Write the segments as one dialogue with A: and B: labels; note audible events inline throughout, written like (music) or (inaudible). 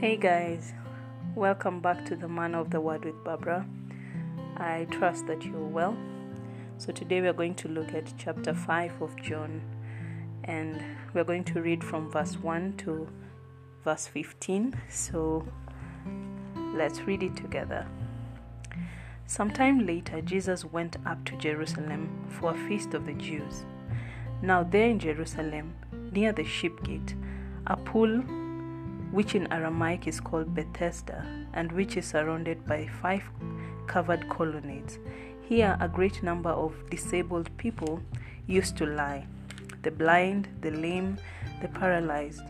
A: Hey guys, welcome back to the Man of the Word with Barbara. I trust that you're well. So, today we are going to look at chapter 5 of John and we're going to read from verse 1 to verse 15. So, let's read it together. Sometime later, Jesus went up to Jerusalem for a feast of the Jews. Now, there in Jerusalem, near the sheep gate, a pool which in Aramaic is called Bethesda, and which is surrounded by five covered colonnades. Here, a great number of disabled people used to lie the blind, the lame, the paralyzed.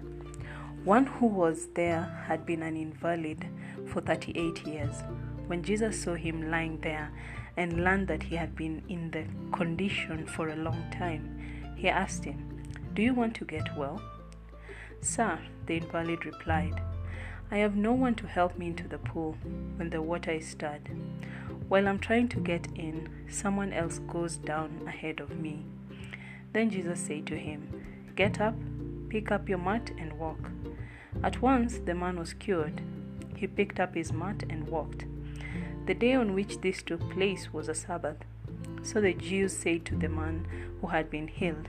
A: One who was there had been an invalid for 38 years. When Jesus saw him lying there and learned that he had been in the condition for a long time, he asked him, Do you want to get well? Sir, the invalid replied, I have no one to help me into the pool when the water is stirred. While I'm trying to get in, someone else goes down ahead of me. Then Jesus said to him, Get up, pick up your mat, and walk. At once the man was cured. He picked up his mat and walked. The day on which this took place was a Sabbath. So the Jews said to the man who had been healed,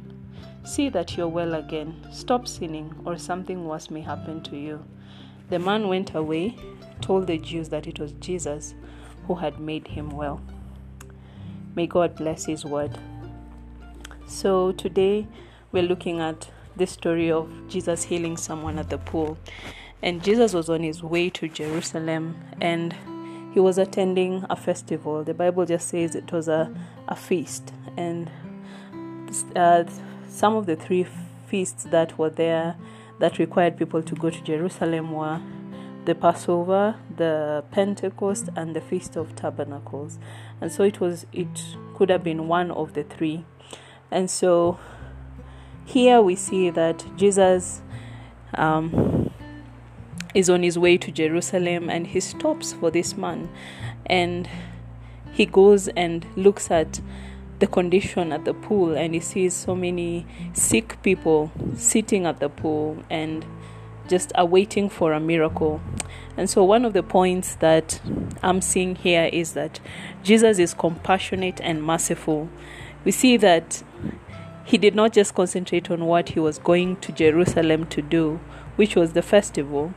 A: See that you're well again. Stop sinning, or something worse may happen to you. The man went away, told the Jews that it was Jesus who had made him well. May God bless his word. So, today we're looking at the story of Jesus healing someone at the pool. And Jesus was on his way to Jerusalem and he was attending a festival. The Bible just says it was a, a feast. And uh, some of the three feasts that were there that required people to go to Jerusalem were the Passover, the Pentecost, and the Feast of Tabernacles. And so it was it could have been one of the three. And so here we see that Jesus um, is on his way to Jerusalem and he stops for this man and he goes and looks at the condition at the pool and he sees so many sick people sitting at the pool and just awaiting for a miracle. And so, one of the points that I'm seeing here is that Jesus is compassionate and merciful. We see that he did not just concentrate on what he was going to Jerusalem to do, which was the festival,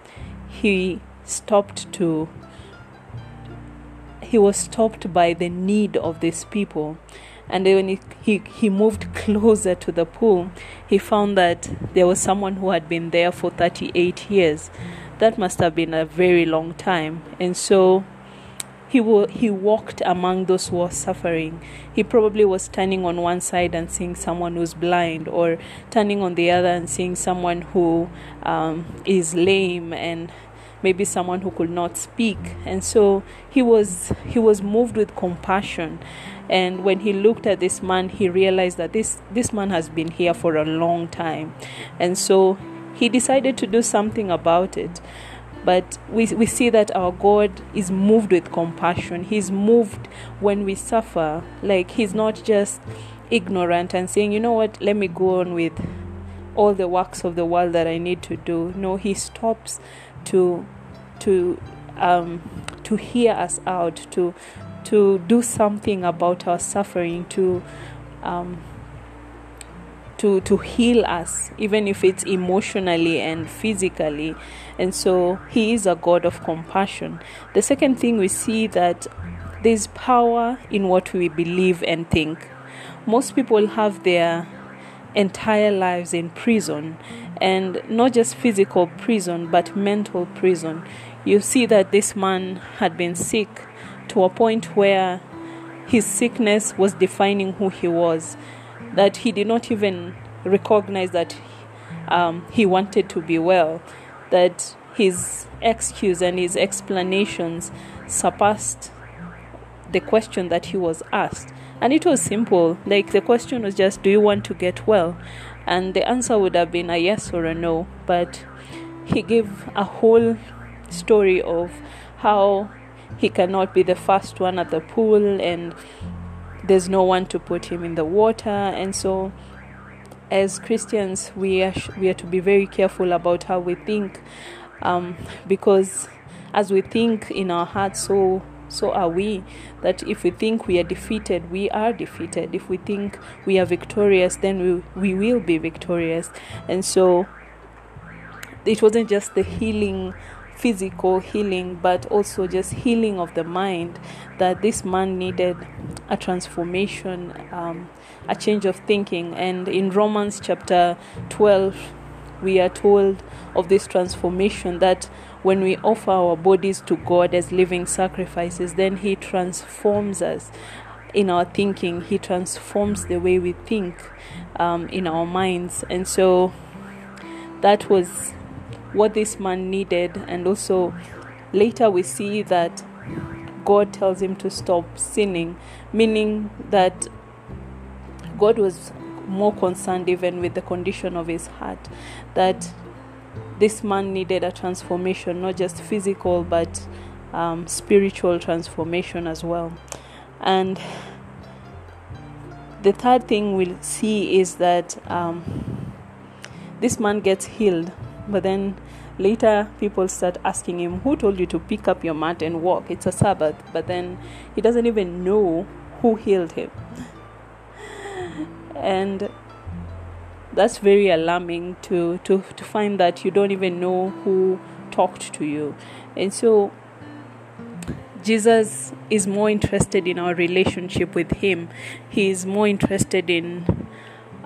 A: he stopped to he was stopped by the need of these people and when he, he, he moved closer to the pool, he found that there was someone who had been there for 38 years. That must have been a very long time. And so he, w- he walked among those who were suffering. He probably was standing on one side and seeing someone who's blind, or turning on the other and seeing someone who um, is lame and maybe someone who could not speak. And so he was he was moved with compassion. And when he looked at this man he realized that this this man has been here for a long time. And so he decided to do something about it. But we, we see that our god is moved with compassion. He's moved when we suffer. Like he's not just ignorant and saying you know what? Let me go on with all the works of the world that i need to do. No he stops to to um, to hear us out to to do something about our suffering, to um, to to heal us, even if it's emotionally and physically. And so He is a God of compassion. The second thing we see that there's power in what we believe and think. Most people have their entire lives in prison and not just physical prison but mental prison you see that this man had been sick to a point where his sickness was defining who he was, that he did not even recognize that um, he wanted to be well, that his excuse and his explanations surpassed the question that he was asked. And it was simple. Like the question was just, Do you want to get well? And the answer would have been a yes or a no. But he gave a whole story of how he cannot be the first one at the pool and there's no one to put him in the water. And so, as Christians, we are, we are to be very careful about how we think um, because as we think in our hearts, so so are we. That if we think we are defeated, we are defeated. If we think we are victorious, then we, we will be victorious. And so it wasn't just the healing physical healing but also just healing of the mind that this man needed a transformation um, a change of thinking and in romans chapter 12 we are told of this transformation that when we offer our bodies to God as living sacrifices, then He transforms us in our thinking. He transforms the way we think um, in our minds. And so that was what this man needed. And also later we see that God tells him to stop sinning, meaning that God was more concerned even with the condition of his heart. That this man needed a transformation, not just physical but um, spiritual transformation as well. And the third thing we'll see is that um, this man gets healed, but then later people start asking him, Who told you to pick up your mat and walk? It's a Sabbath, but then he doesn't even know who healed him. (laughs) And that's very alarming to, to, to find that you don't even know who talked to you. And so Jesus is more interested in our relationship with Him. He is more interested in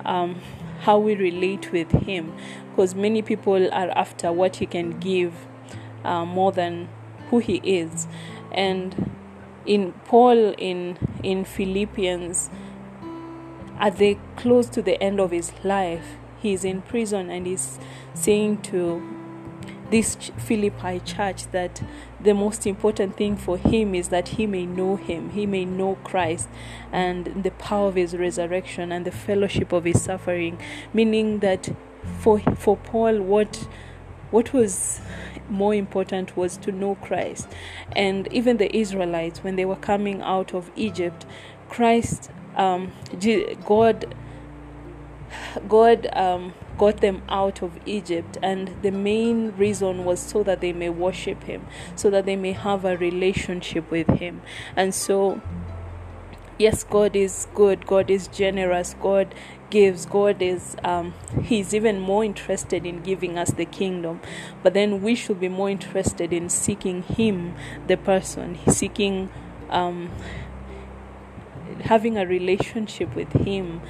A: um, how we relate with Him. Because many people are after what He can give uh, more than who He is. And in Paul in in Philippians at the close to the end of his life, he's in prison and he's saying to this Philippi church that the most important thing for him is that he may know him, he may know Christ and the power of his resurrection and the fellowship of his suffering. Meaning that for for Paul what what was more important was to know Christ. And even the Israelites when they were coming out of Egypt, Christ um, God God um, got them out of Egypt, and the main reason was so that they may worship Him, so that they may have a relationship with Him. And so, yes, God is good, God is generous, God gives, God is, um, He's even more interested in giving us the kingdom. But then we should be more interested in seeking Him, the person, seeking. Um, having a relationship with Him,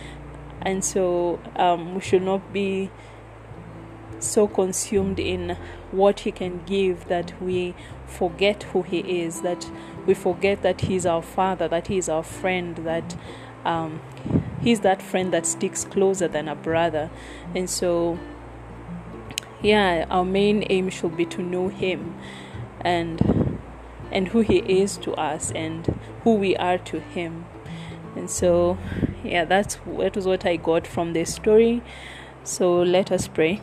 A: and so um, we should not be so consumed in what He can give that we forget who He is, that we forget that He's our Father, that He's our friend, that um, He's that friend that sticks closer than a brother, and so yeah, our main aim should be to know Him and and who He is to us and who we are to Him and so yeah that's that was what i got from this story. So let us pray.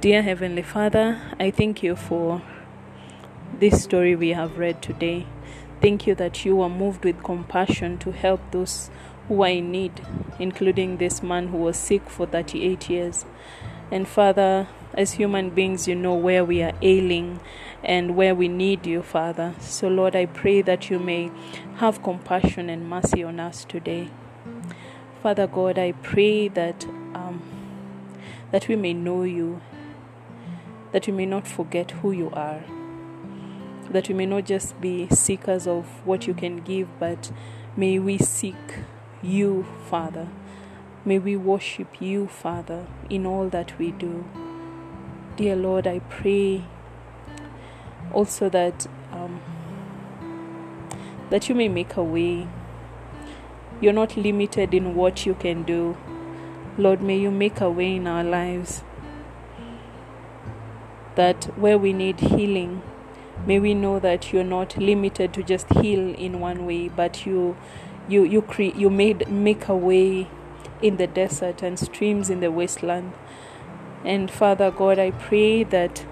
A: Dear heavenly father i thank you for this story we have read today. Thank you that you were moved with compassion to help those who are in need including this man who was sick for 38 years. And father as human beings you know where we are ailing and where we need you, Father. So, Lord, I pray that you may have compassion and mercy on us today. Father God, I pray that um, that we may know you, that we may not forget who you are, that we may not just be seekers of what you can give, but may we seek you, Father. May we worship you, Father, in all that we do. Dear Lord, I pray also that um, that you may make a way. You're not limited in what you can do. Lord, may you make a way in our lives. That where we need healing, May we know that you're not limited to just heal in one way, but you you you cre- you made make a way in the desert and streams in the wasteland. And Father God, I pray that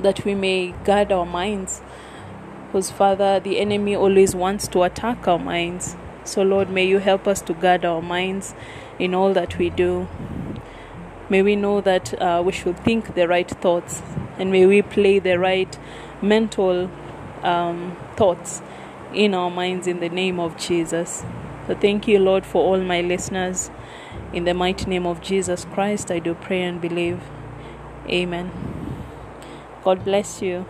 A: that we may guard our minds. Because Father, the enemy always wants to attack our minds. So Lord, may you help us to guard our minds in all that we do. May we know that uh, we should think the right thoughts and may we play the right mental um, thoughts in our minds in the name of Jesus. So thank you, Lord, for all my listeners. In the mighty name of Jesus Christ, I do pray and believe. Amen. God bless you.